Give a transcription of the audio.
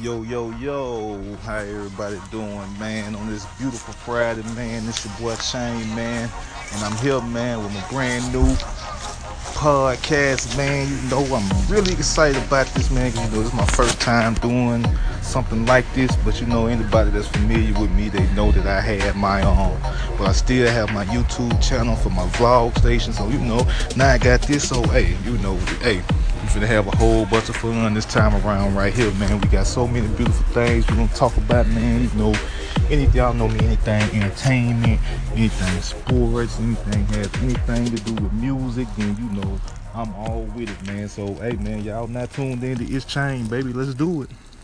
Yo, yo, yo, how everybody doing, man? On this beautiful Friday, man. This your boy Shane, man. And I'm here, man, with my brand new podcast, man. You know, I'm really excited about this, man, because, you know, this is my first time doing something like this. But, you know, anybody that's familiar with me, they know that I had my um, own. But I still have my YouTube channel for my vlog station. So, you know, now I got this. So, hey, you know, hey, we finna have a whole bunch of fun this time around right here, man. We got so many beautiful things we're gonna talk about, man. You know, anything y'all know me, anything entertainment, anything sports, anything has anything to do with music, then you know I'm all with it, man. So hey man, y'all not tuned in to It's Shane, baby. Let's do it.